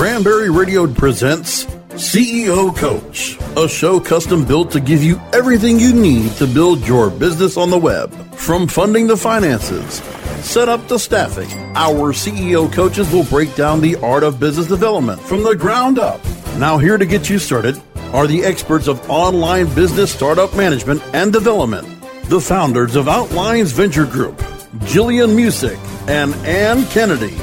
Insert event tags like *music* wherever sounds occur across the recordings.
Cranberry Radio presents CEO Coach, a show custom built to give you everything you need to build your business on the web. From funding to finances, set up to staffing, our CEO coaches will break down the art of business development from the ground up. Now, here to get you started are the experts of online business startup management and development, the founders of Outlines Venture Group, Gillian Muessig and Ann Kennedy.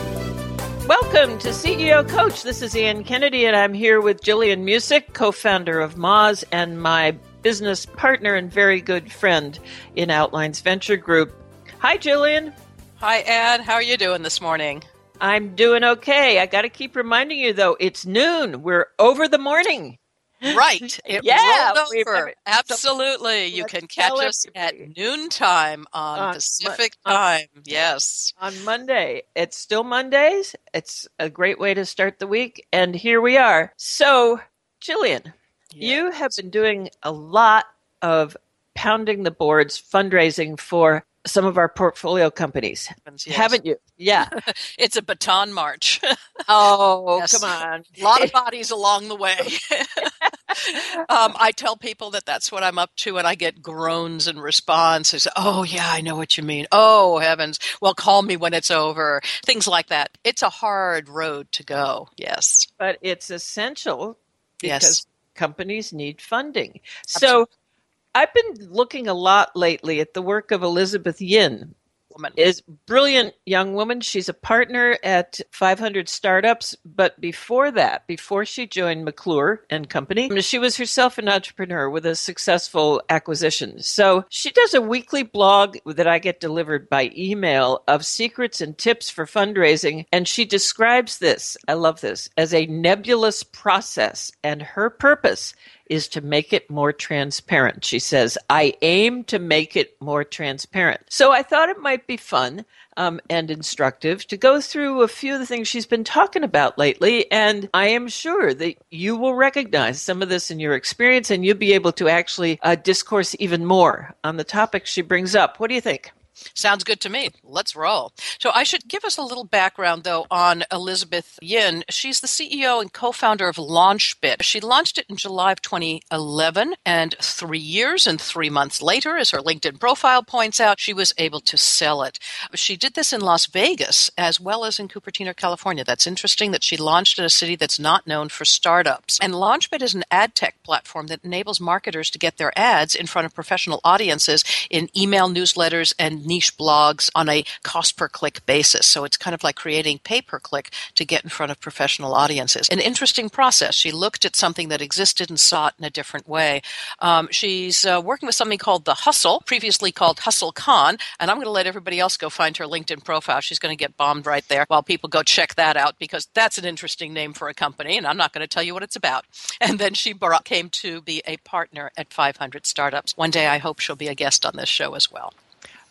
Welcome to CEO Coach. This is Ann Kennedy, and I'm here with Gillian Muessig, co founder of Moz, and my business partner and very good friend in Outlines Venture Group. Hi, Gillian. Hi, Ann. How are you doing this morning? I'm doing okay. I got to keep reminding you, though, it's noon. We're over the morning. Right. *laughs* It yeah, over. Absolutely. You can catch us at noontime on, on Pacific on, time. Yes. On Monday. It's still Mondays. It's a great way to start the week. And here we are. So, Gillian, you have been doing a lot of pounding the boards fundraising for some of our portfolio companies, yes. haven't you? Yeah, *laughs* it's a Bataan march. *laughs* oh, yes. come on! A lot of *laughs* bodies along the way. um, I tell people that that's what I'm up to, and I get groans and responses. Oh, yeah, I know what you mean. Oh, heavens! Well, call me when it's over. Things like that. It's a hard road to go. Yes, but it's essential because yes. companies need funding. Absolutely. So I've been looking a lot lately at the work of Elizabeth Yin. Woman. Is brilliant young woman. She's a partner at 500 Startups, but before that, before she joined McClure and Company, she was herself an entrepreneur with a successful acquisition. So she does a weekly blog that I get delivered by email of secrets and tips for fundraising, and she describes this. I love this as a nebulous process, and her purpose is to make it more transparent. She says, I aim to make it more transparent. So I thought it might be fun um, and instructive to go through a few of the things she's been talking about lately. And I am sure that you will recognize some of this in your experience and you'll be able to actually uh, discourse even more on the topics she brings up. What do you think? Sounds good to me. Let's roll. So, I should give us a little background, though, on Elizabeth Yin. She's the CEO and co founder of Launchbit. She launched it in July of 2011, and three years and three months later, as her LinkedIn profile points out, she was able to sell it. She did this in Las Vegas as well as in Cupertino, California. That's interesting that she launched in a city that's not known for startups. And Launchbit is an ad tech platform that enables marketers to get their ads in front of professional audiences in email newsletters and niche blogs on a cost per click basis. So it's kind of like creating pay per click to get in front of professional audiences. An interesting process. She looked at something that existed and saw it in a different way. Um, she's uh, working with something called The Hustle, previously called Hustle Con, and I'm going to let everybody else go find her LinkedIn profile. She's going to get bombed right there while people go check that out because that's an interesting name for a company, and I'm not going to tell you what it's about. *laughs* And then she brought, came to be a partner at 500 Startups. One day I hope she'll be a guest on this show as well.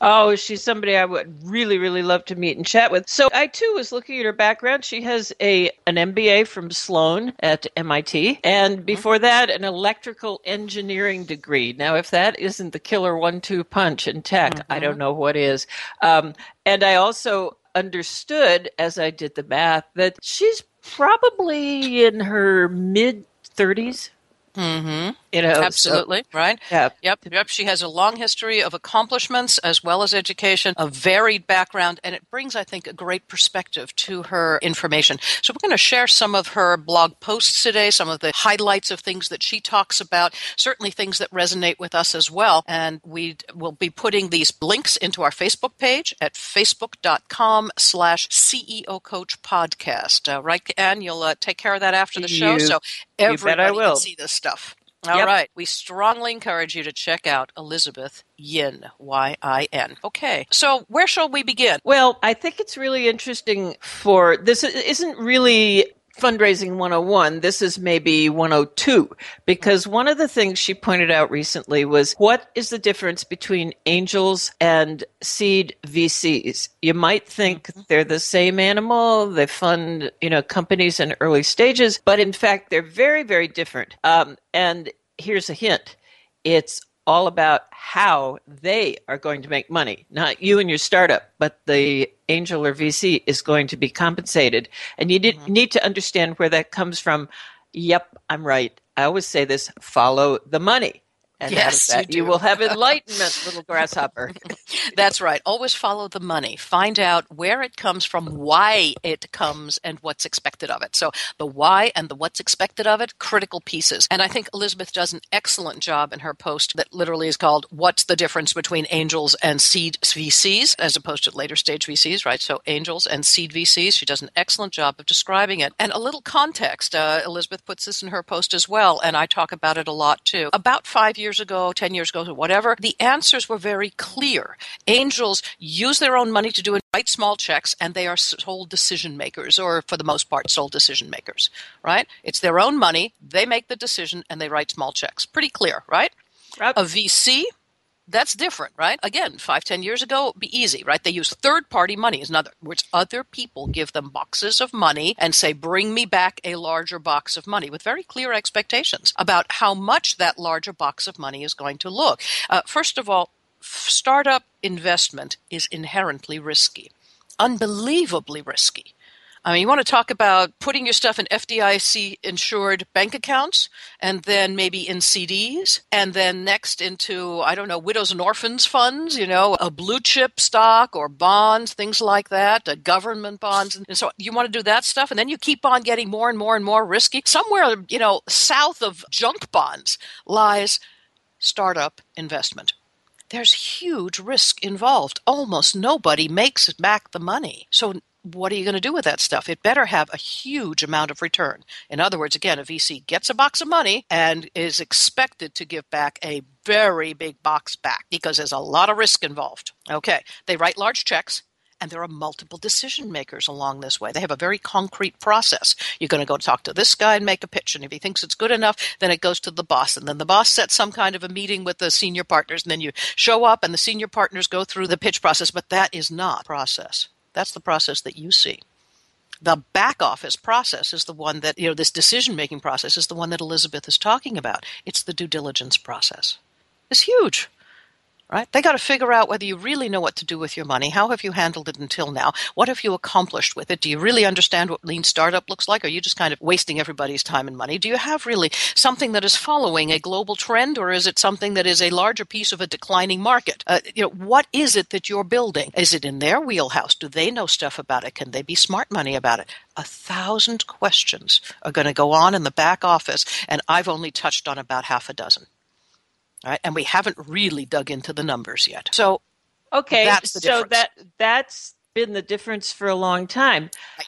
Oh, she's somebody I would really, really love to meet and chat with. So I too was looking at her background. She has a an MBA from Sloan at MIT, and mm-hmm. before that, an electrical engineering degree. Now, if that isn't the killer one-two punch in tech, mm-hmm. I don't know what is. Um, and I also understood as I did the math that she's probably in her mid 30s. Mm-hmm. You know, absolutely so, right. Yeah. Yep. Yep. She has a long history of accomplishments as well as education, a varied background, and it brings, I think, a great perspective to her information. So we're going to share some of her blog posts today, some of the highlights of things that she talks about, certainly things that resonate with us as well. And we will be putting these links into our Facebook page at facebook.com slash CEO Coach Podcast. Uh, right, Anne? You'll uh, take care of that after the show. You, so everybody can see this stuff. All yep. right. We strongly encourage you to check out Elizabeth Yin, Y I N. Okay. So, where shall we begin? Well, I think it's really interesting for this isn't really fundraising 101 this is maybe 102 because one of the things she pointed out recently was what is the difference between angels and seed vcs you might think mm-hmm. they're the same animal they fund you know companies in early stages but in fact they're very very different. Um, and here's a hint. It's all about how they are going to make money, not you and your startup, but the angel or VC is going to be compensated. And you mm-hmm. need to understand where that comes from. Yep, I'm right. I always say this follow the money. And yes, that, you, you, will have *laughs* enlightenment, little grasshopper. *laughs* That's right. Always follow the money. Find out where it comes from, why it comes, and what's expected of it. So the why and the what's expected of it, critical pieces. And I think Elizabeth does an excellent job in her post that literally is called "What's the difference between angels and seed VCs?" as opposed to later stage VCs, right? So angels and seed VCs. She does an excellent job of describing it. And a little context. Uh, Elizabeth puts this in her post as well, and I talk about it a lot too. About five years ago, 10 years ago, whatever, the answers were very clear. Angels use their own money to do and write small checks, and they are sole decision makers, or for the most part, sole decision makers, right? It's their own money. They make the decision and they write small checks. Pretty clear, right? Yep. A VC that's different, right? Again, five, ten years ago, it'd be easy, right? They use third party money. In other words, other people give them boxes of money and say, bring me back a larger box of money with very clear expectations about how much that larger box of money is going to look. Uh, first of all, startup investment is inherently risky, unbelievably risky. I mean, you want to talk about putting your stuff in FDIC insured bank accounts and then maybe in CDs and then next into, I don't know, widows and orphans funds, you know, a blue chip stock or bonds, things like that, government bonds. And so you want to do that stuff. And then you keep on getting more and more and more risky. Somewhere, you know, south of junk bonds lies startup investment there's huge risk involved. Almost nobody makes back the money. So what are you going to do with that stuff? It better have a huge amount of return. In other words, again, a VC gets a box of money and is expected to give back a very big box back because there's a lot of risk involved. Okay, they write large checks. And there are multiple decision makers along this way. They have a very concrete process. You're going to go talk to this guy and make a pitch. And if he thinks it's good enough, then it goes to the boss. And then the boss sets some kind of a meeting with the senior partners. And then you show up and the senior partners go through the pitch process. But that is not process. That's the process that you see. The back office process is the one that, you know, this decision making process is the one that Elizabeth is talking about. It's the due diligence process. It's huge right? They got to figure out whether you really know what to do with your money. How have you handled it until now? What have you accomplished with it? Do you really understand what lean startup looks like? Are you just kind of wasting everybody's time and money? Do you have really something that is following a global trend, or is it something that is a larger piece of a declining market? Uh, you know, what is it that you're building? Is it in their wheelhouse? Do they know stuff about it? Can they be smart money about it? A thousand questions are going to go on in the back office, and I've only touched on about half a dozen. Right? And we haven't really dug into the numbers yet. So okay, that's the so difference. that that's been the difference for a long time. Right.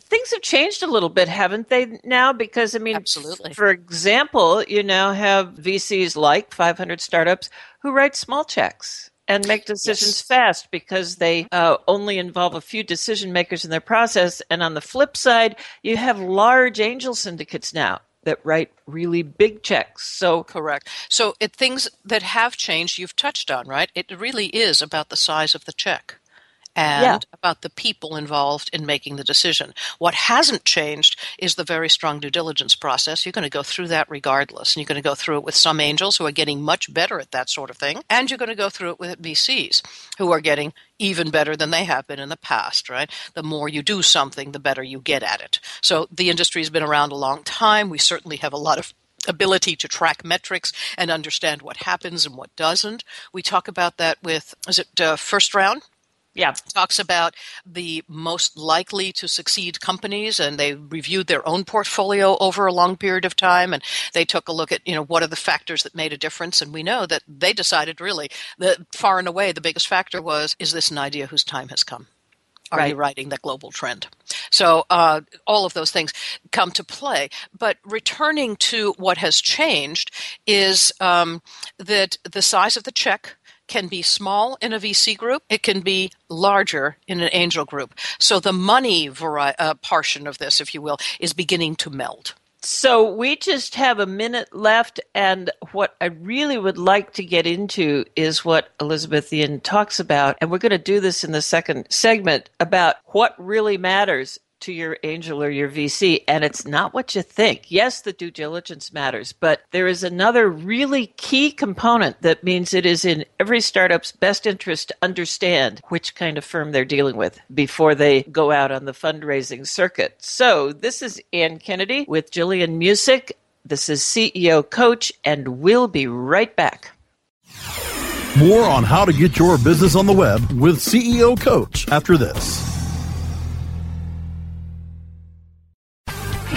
Things have changed a little bit, haven't they? Now, because I mean, Absolutely. For example, you now have VCs like 500 startups who write small checks and make decisions Yes. fast because they uh, only involve a few decision makers in their process. And on the flip side, you have large angel syndicates now that write really big checks. So Correct. So it, things that have changed, you've touched on, right? It really is about the size of the check and Yeah. about the people involved in making the decision. What hasn't changed is the very strong due diligence process. You're going to go through that regardless. And you're going to go through it with some angels who are getting much better at that sort of thing. And you're going to go through it with VCs who are getting even better than they have been in the past, right? The more you do something, the better you get at it. So the industry has been around a long time. We certainly have a lot of ability to track metrics and understand what happens and what doesn't. We talk about that with, is it uh, first round? Yeah. Talks about the most likely to succeed companies and they reviewed their own portfolio over a long period of time and they took a look at, you know, what are the factors that made a difference. And we know that they decided really that far and away the biggest factor was, is this an idea whose time has come? Are right. you riding the global trend? So uh, all of those things come to play. But returning to what has changed is um, that the size of the check can be small in a VC group, it can be larger in an angel group. So the money vari- uh, portion of this, if you will, is beginning to meld. So we just have a minute left, and what I really would like to get into is what Elizabeth Yin talks about, and we're going to do this in the second segment about what really matters to your angel or your VC, and it's not what you think. Yes, the due diligence matters, but there is another really key component that means it is in every startup's best interest to understand which kind of firm they're dealing with before they go out on the fundraising circuit. So, this is Ann Kennedy with Gillian Muessig. This is CEO Coach, and we'll be right back. More on how to get your business on the web with CEO Coach after this.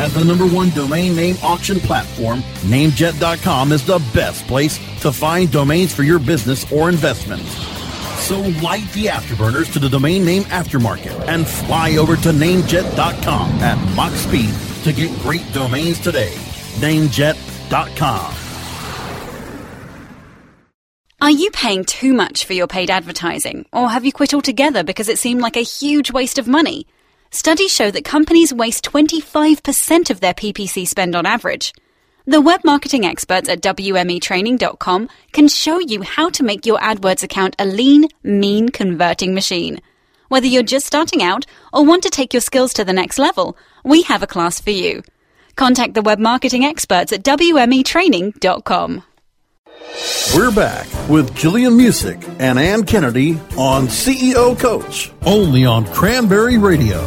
As the number one domain name auction platform, Namejet.com is the best place to find domains for your business or investment. So light the afterburners to the domain name aftermarket and fly over to Namejet.com at Mach speed to get great domains today. Namejet.com. Are you paying too much for your paid advertising, or have you quit altogether because it seemed like a huge waste of money? Studies show that companies waste 25% of their PPC spend on average. The web marketing experts at WMEtraining.com can show you how to make your AdWords account a lean, mean converting machine. Whether you're just starting out or want to take your skills to the next level, we have a class for you. Contact the web marketing experts at WMEtraining.com. We're back with Gillian Muessig and Ann Kennedy on CEO Coach, only on Cranberry Radio.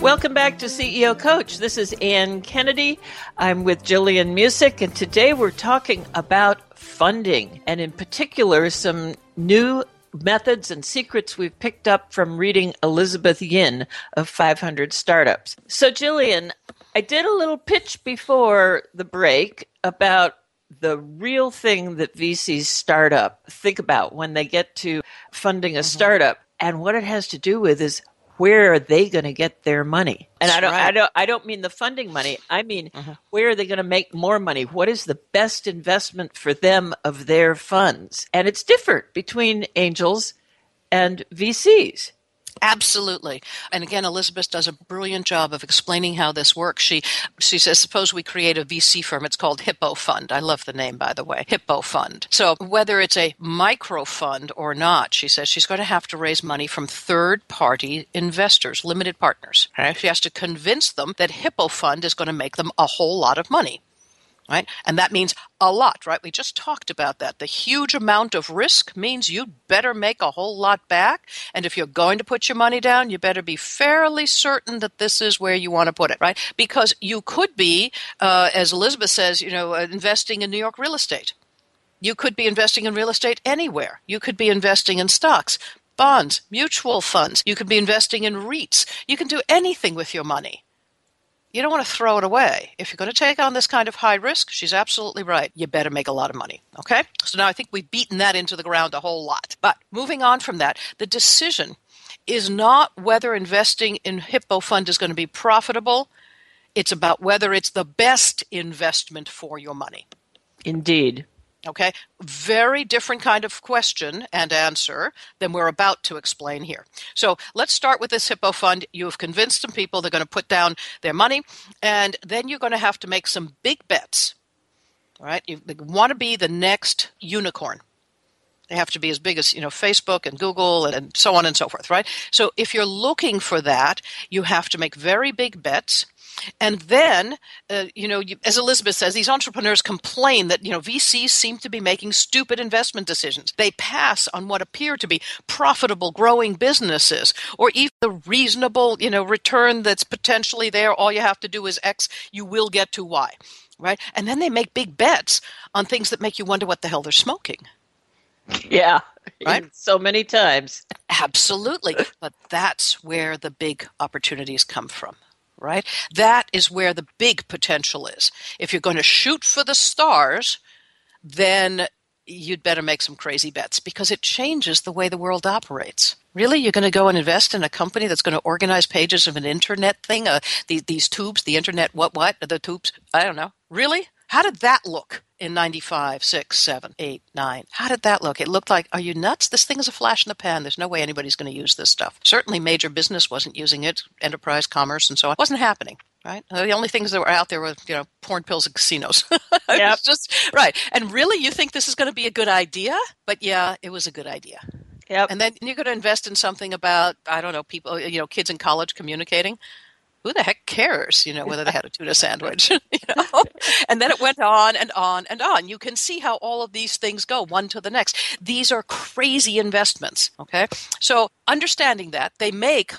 Welcome back to CEO Coach. This is Ann Kennedy. I'm with Gillian Muessig, and today we're talking about funding, and in particular, some new methods and secrets we've picked up from reading Elizabeth Yin of 500 Startups. So, Gillian, I did a little pitch before the break about the real thing that VCs start up think about when they get to funding a mm-hmm. startup and what it has to do with is where are they going to get their money? And That's I don't, right. I don't, I don't mean the funding money. I mean, mm-hmm. where are they going to make more money? What is the best investment for them of their funds? And it's different between angels and VCs. Absolutely. And again, Elizabeth does a brilliant job of explaining how this works. She she says, suppose we create a VC firm. It's called Hippo Fund. I love the name, by the way. Hippo Fund. So whether it's a micro fund or not, she says she's going to have to raise money from third party investors, limited partners. She has to convince them that Hippo Fund is going to make them a whole lot of money right? And that means a lot, right? We just talked about that. The huge amount of risk means you'd better make a whole lot back. And if you're going to put your money down, you better be fairly certain that this is where you want to put it, right? Because you could be, uh, as Elizabeth says, you know, uh, investing in New York real estate. You could be investing in real estate anywhere. You could be investing in stocks, bonds, mutual funds. You could be investing in REITs. You can do anything with your money you don't want to throw it away. If you're going to take on this kind of high risk, she's absolutely right. You better make a lot of money. Okay? So now I think we've beaten that into the ground a whole lot. But moving on from that, the decision is not whether investing in Hippo Fund is going to be profitable. It's about whether it's the best investment for your money. Indeed. Okay, very different kind of question and answer than we're about to explain here. So let's start with this Hippo fund. You have convinced some people they're going to put down their money, and then you're going to have to make some big bets. All right, you want to be the next unicorn. They have to be as big as you know Facebook and Google and, and so on and so forth, right? So if you're looking for that, you have to make very big bets and then, uh, you know, you, as Elizabeth says, these entrepreneurs complain that, you know, VCs seem to be making stupid investment decisions. They pass on what appear to be profitable, growing businesses or even the reasonable, you know, return that's potentially there. All you have to do is X, you will get to Y, right? And then they make big bets on things that make you wonder what the hell they're smoking. Yeah. Right? *laughs* So many times. Absolutely. But that's where the big opportunities come from right? That is where the big potential is. If you're going to shoot for the stars, then you'd better make some crazy bets because it changes the way the world operates. Really, you're going to go and invest in a company that's going to organize pages of an internet thing? Uh, these, these tubes, the internet, what, what? The tubes? I don't know. Really? How did that look in 95, 6, 7, 8, 9? How did that look? It looked like, are you nuts? This thing is a flash in the pan. There's no way anybody's going to use this stuff. Certainly, major business wasn't using it, enterprise, commerce, and so on. It wasn't happening right? The only things that were out there were, you know, porn pills and casinos. *laughs* Yeah, just right. And really, you think this is going to be a good idea? But yeah, it was a good idea. Yep. And then you're going to invest in something about I don't know people, you know, kids in college communicating who the heck cares, you know, whether they had a tuna sandwich, *laughs* you know? *laughs* And then it went on and on and on. You can see how all of these things go one to the next. These are crazy investments, okay? So understanding that, they make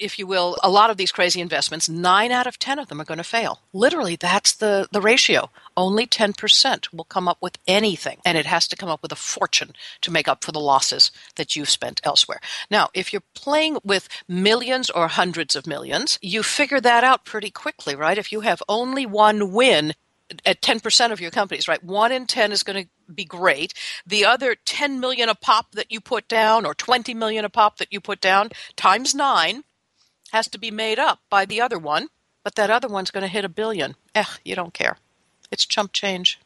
if you will, a lot of these crazy investments, nine out of 10 of them are going to fail. Literally, that's the, the ratio. Only 10% will come up with anything, and it has to come up with a fortune to make up for the losses that you've spent elsewhere. Now, if you're playing with millions or hundreds of millions, you figure that out pretty quickly, right? If you have only one win, at 10% of your companies, right? One in 10 is going to be great. The other 10 million a pop that you put down or 20 million a pop that you put down times nine has to be made up by the other one, but that other one's going to hit a billion. Eh, you don't care. It's chump change.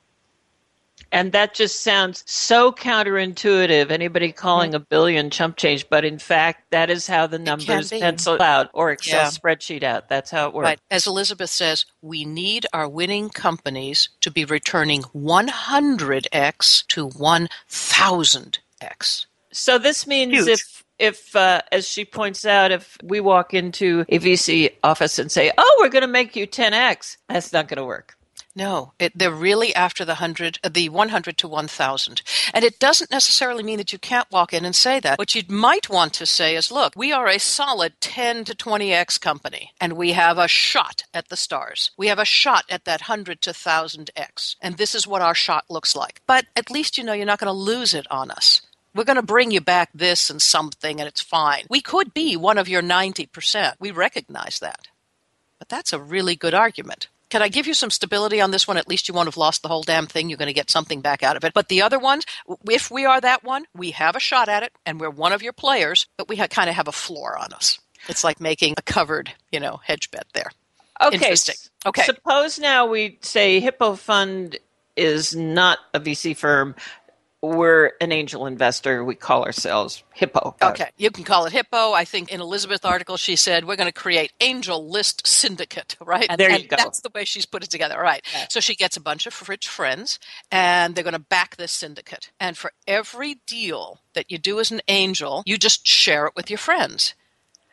And that just sounds so counterintuitive. Anybody calling mm-hmm. a billion chump change, but in fact, that is how the numbers pencil out or Excel yeah. spreadsheet out. That's how it works. Right. As Elizabeth says, we need our winning companies to be returning 100x to 1000x. So this means Huge. if if, uh, as she points out, if we walk into a VC office and say, "Oh, we're going to make you 10x," that's not going to work. No, it, they're really after the hundred, uh, the one hundred to one thousand, and it doesn't necessarily mean that you can't walk in and say that. What you might want to say is, "Look, we are a solid ten to twenty x company, and we have a shot at the stars. We have a shot at that hundred to thousand x, and this is what our shot looks like. But at least you know you're not going to lose it on us." We're going to bring you back this and something, and it's fine. We could be one of your 90%. We recognize that. But that's a really good argument. Can I give you some stability on this one? At least you won't have lost the whole damn thing. You're going to get something back out of it. But the other ones, if we are that one, we have a shot at it, and we're one of your players, but we kind of have a floor on us. It's like making a covered, you know, hedge bet there. Okay. Interesting. Okay. Suppose now we say Hippo Fund is not a VC firm, we're an angel investor. We call ourselves Hippo. Uh, okay, you can call it Hippo. I think in Elizabeth's article she said we're going to create Angel List Syndicate, *laughs* right? And there you go. That's the way she's put it together, right? So she gets a bunch of rich friends, and they're going to back this syndicate. And for every deal that you do as an angel, you just share it with your friends,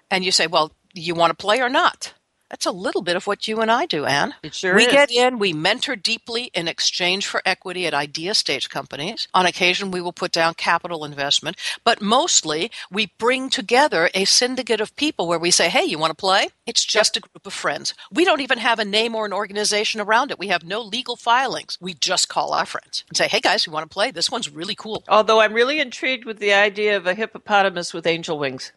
and you say, "Well, you want to play or not?" That's a little bit of what you and I do, Anne. It sure we is. get in, we mentor deeply in exchange for equity at idea stage companies. On occasion, we will put down capital investment, but mostly we bring together a syndicate of people where we say, hey, you want to play? It's just a group of friends. We don't even have a name or an organization around it. We have no legal filings. We just call our friends and say, hey, guys, you want to play? This one's really cool. Although I'm really intrigued with the idea of a hippopotamus with angel wings.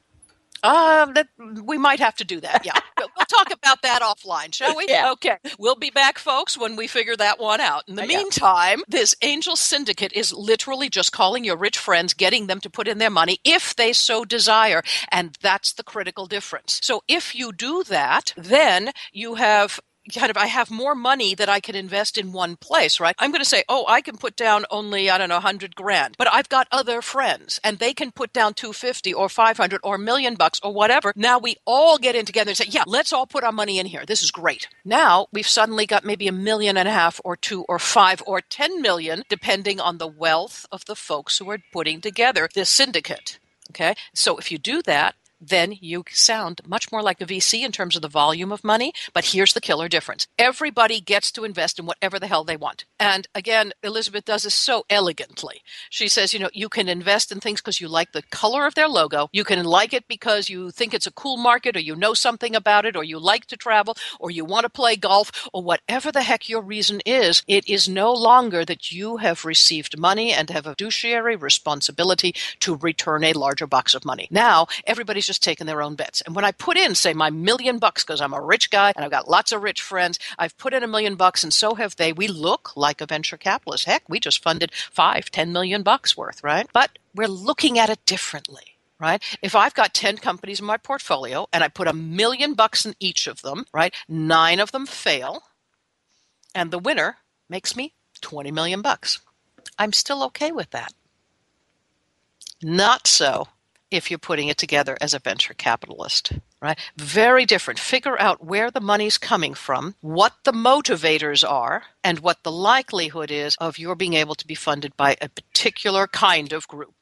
Um, that we might have to do that. Yeah, *laughs* we'll talk about that offline, shall we? Yeah. Okay, we'll be back, folks, when we figure that one out. In the Yeah. meantime, this angel syndicate is literally just calling your rich friends, getting them to put in their money if they so desire, and that's the critical difference. So if you do that, then you have kind of I have more money that I can invest in one place, right? I'm going to say, "Oh, I can put down only I don't know 100 grand." But I've got other friends and they can put down 250 or 500 or a million bucks or whatever. Now we all get in together and say, "Yeah, let's all put our money in here. This is great." Now, we've suddenly got maybe a million and a half or 2 or 5 or 10 million depending on the wealth of the folks who are putting together this syndicate. Okay? So if you do that, then you sound much more like a VC in terms of the volume of money. But here's the killer difference everybody gets to invest in whatever the hell they want. And again, Elizabeth does this so elegantly. She says, you know, you can invest in things because you like the color of their logo. You can like it because you think it's a cool market or you know something about it or you like to travel or you want to play golf or whatever the heck your reason is. It is no longer that you have received money and have a fiduciary responsibility to return a larger box of money. Now, everybody's just taking their own bets. And when I put in, say, my million bucks, because I'm a rich guy and I've got lots of rich friends, I've put in a million bucks and so have they. We look like a venture capitalist. Heck, we just funded five, ten million bucks worth, right? But we're looking at it differently. Right? If I've got 10 companies in my portfolio and I put a million bucks in each of them, right? Nine of them fail and the winner makes me 20 million bucks. I'm still okay with that. Not so if you're putting it together as a venture capitalist, right? Very different. Figure out where the money's coming from, what the motivators are, and what the likelihood is of your being able to be funded by a particular kind of group.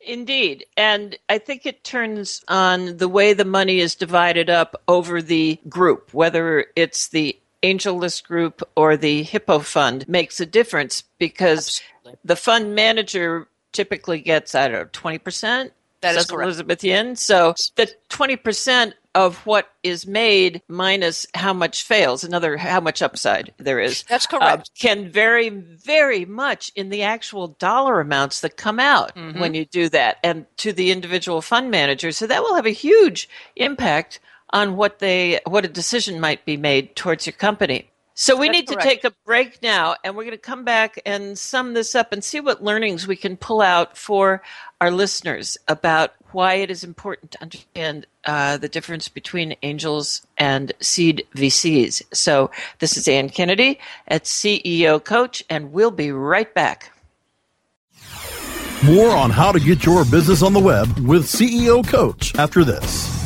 Indeed. And I think it turns on the way the money is divided up over the group, whether it's the angel list group or the hippo fund makes a difference because Absolutely. the fund manager typically gets, I don't know, 20%. That is correct. Elizabeth Yin. So the 20% of what is made minus how much fails, another how much upside there is. That's uh, correct. can vary very much in the actual dollar amounts that come out Mm-hmm. when you do that and to the individual fund manager. So that will have a huge impact on what they what a decision might be made towards your company. So we That's need correct. to take a break now and we're going to come back and sum this up and see what learnings we can pull out for our listeners about why it is important to understand uh, the difference between angels and seed VCs. So this is Ann Kennedy at CEO Coach, and we'll be right back. More on how to get your business on the web with CEO Coach after this.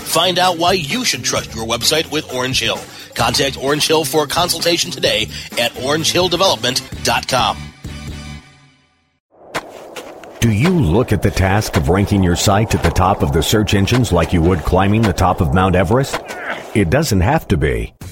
Find out why you should trust your website with Orange Hill. Contact Orange Hill for a consultation today at orangehilldevelopment.com. Do you look at the task of ranking your site at the top of the search engines like you would climbing the top of Mount Everest? It doesn't have to be.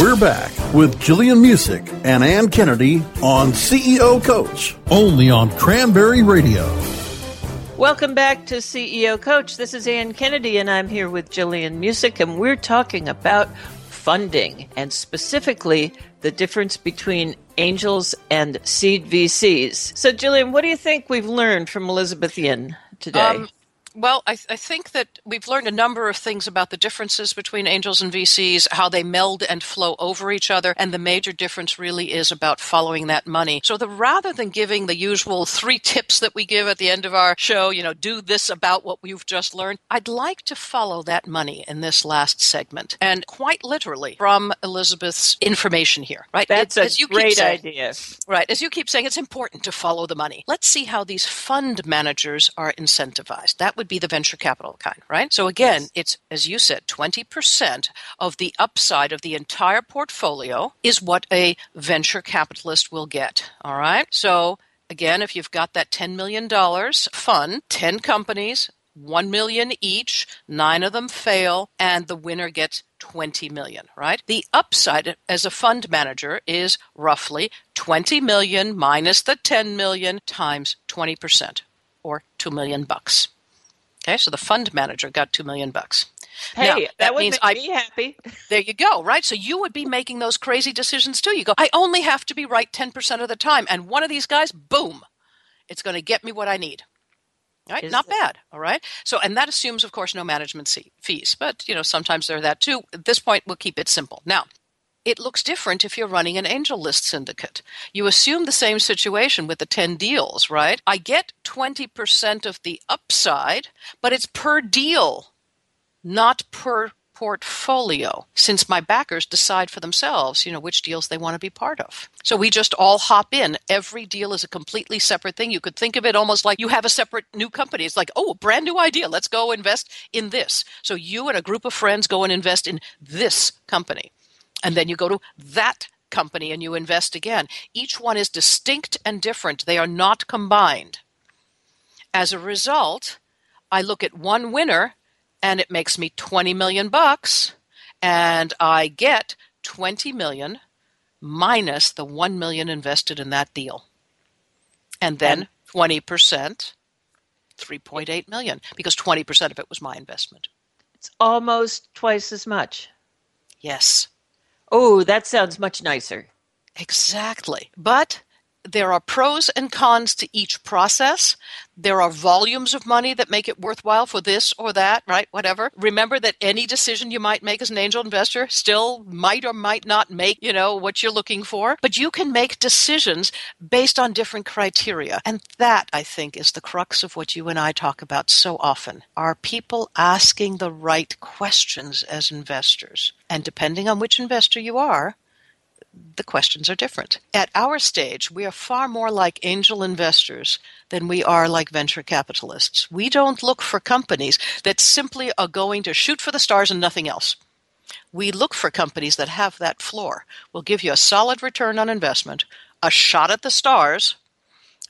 We're back with Gillian Muessig and Ann Kennedy on CEO Coach, only on Cranberry Radio. Welcome back to CEO Coach. This is Ann Kennedy, and I'm here with Gillian Muessig, and we're talking about funding and specifically the difference between angels and seed VCs. So, Gillian, what do you think we've learned from Elizabeth Yin today? Um, well, I, th- I, think that we've learned a number of things about the differences between angels and VCs, how they meld and flow over each other, and the major difference really is about following that money. So, the rather than giving the usual three tips that we give at the end of our show, you know, do this about what you've just learned, I'd like to follow that money in this last segment, and quite literally from Elizabeth's information here. Right? That's it, a great saying, idea. Right? As you keep saying, it's important to follow the money. Let's see how these fund managers are incentivized. That would would be the venture capital kind, right? So again, yes. it's, as you said, 20% of the upside of the entire portfolio is what a venture capitalist will get. All right. So again, if you've got that $10 million fund, 10 companies, 1 million each, 9 of them fail and the winner gets 20 million, right? The upside as a fund manager is roughly 20 million minus the 10 million times 20% or 2 million bucks. Okay, so the fund manager got two million bucks. Hey, now, that, that would means make I, me happy. There you go, right? So you would be making those crazy decisions too. You go, I only have to be right 10% of the time. And one of these guys, boom, it's going to get me what I need. Right? Is Not bad. All right. So, and that assumes, of course, no management fees, but, you know, sometimes they're that too. At this point, we'll keep it simple. Now, it looks different if you're running an angel list syndicate. You assume the same situation with the 10 deals, right? I get 20% of the upside, but it's per deal, not per portfolio since my backers decide for themselves you know which deals they want to be part of. So we just all hop in. Every deal is a completely separate thing. You could think of it almost like you have a separate new company. It's like oh a brand new idea. Let's go invest in this. So you and a group of friends go and invest in this company and then you go to that company and you invest again. Each one is distinct and different, they are not combined. As a result, I look at one winner and it makes me 20 million bucks and I get 20 million minus the 1 million invested in that deal. And then 20%, 3.8 million because 20% of it was my investment. It's almost twice as much. Yes. Oh, that sounds much nicer. Exactly. But there are pros and cons to each process. There are volumes of money that make it worthwhile for this or that, right? Whatever. Remember that any decision you might make as an angel investor still might or might not make, you know, what you're looking for. But you can make decisions based on different criteria. And that, I think, is the crux of what you and I talk about so often. Are people asking the right questions as investors? And depending on which investor you are, the questions are different. At our stage, we are far more like angel investors than we are like venture capitalists. We don't look for companies that simply are going to shoot for the stars and nothing else. We look for companies that have that floor, will give you a solid return on investment, a shot at the stars,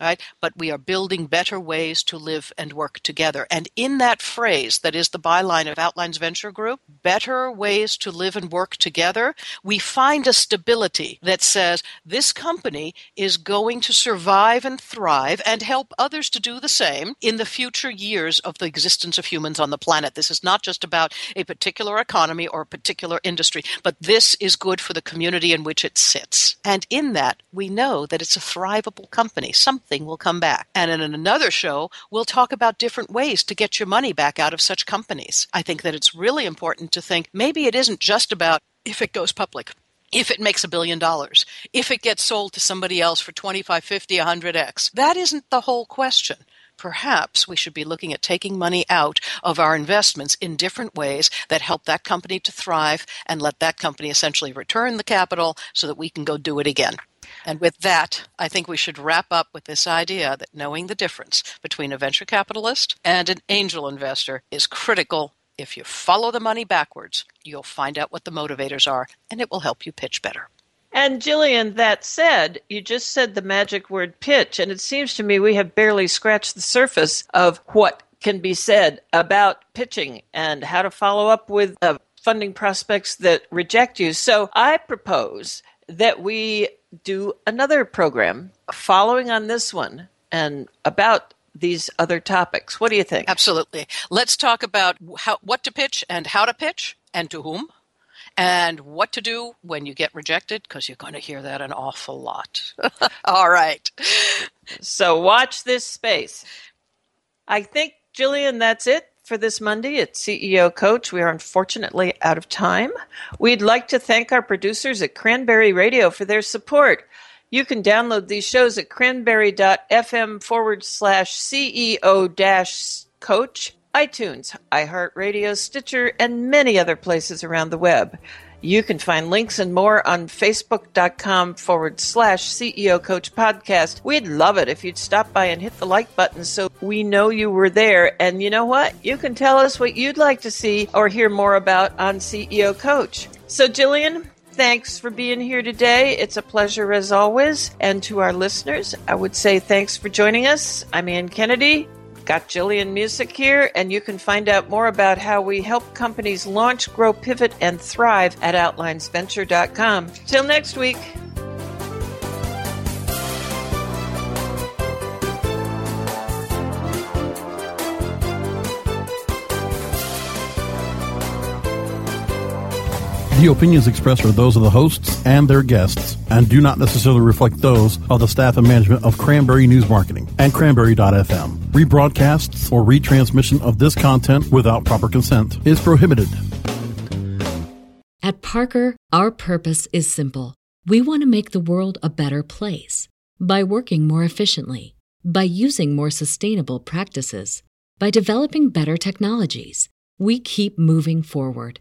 right? But we are building better ways to live and work together. And in that phrase, that is the byline of Outlines Venture Group, better ways to live and work together, we find a stability that says this company is going to survive and thrive and help others to do the same in the future years of the existence of humans on the planet. This is not just about a particular economy or a particular industry, but this is good for the community in which it sits. And in that, we know that it's a thrivable company. Some something will come back. And in another show, we'll talk about different ways to get your money back out of such companies. I think that it's really important to think maybe it isn't just about if it goes public if it makes a billion dollars, if it gets sold to somebody else for 25, 50, 100x. That isn't the whole question. Perhaps we should be looking at taking money out of our investments in different ways that help that company to thrive and let that company essentially return the capital so that we can go do it again. And with that, I think we should wrap up with this idea that knowing the difference between a venture capitalist and an angel investor is critical. If you follow the money backwards, you'll find out what the motivators are, and it will help you pitch better. And Gillian, that said, you just said the magic word pitch, and it seems to me we have barely scratched the surface of what can be said about pitching and how to follow up with a funding prospects that reject you. So I propose that we do another program following on this one and about these other topics. What do you think? Absolutely. Let's talk about how, what to pitch and how to pitch and to whom and what to do when you get rejected because you're going to hear that an awful lot. *laughs* All right. So watch this space. I think, Gillian, that's it for this Monday at CEO Coach. We are unfortunately out of time. We'd like to thank our producers at Cranberry Radio for their support. You can download these shows at cranberry.fm forward slash CEO dash coach, iTunes, iHeartRadio, Stitcher, and many other places around the web. You can find links and more on facebook.com forward slash CEO Coach Podcast. We'd love it if you'd stop by and hit the like button so we know you were there. And you know what? You can tell us what you'd like to see or hear more about on CEO Coach. So, Gillian, thanks for being here today. It's a pleasure as always. And to our listeners, I would say thanks for joining us. I'm Ann Kennedy. Got Gillian Muessig here, and you can find out more about how we help companies launch, grow, pivot, and thrive at outlinesventure.com. Till next week. The opinions expressed are those of the hosts and their guests and do not necessarily reflect those of the staff and management of Cranberry News Marketing and Cranberry.fm. Rebroadcasts or retransmission of this content without proper consent is prohibited. At Parker, our purpose is simple. We want to make the world a better place by working more efficiently, by using more sustainable practices, by developing better technologies. We keep moving forward.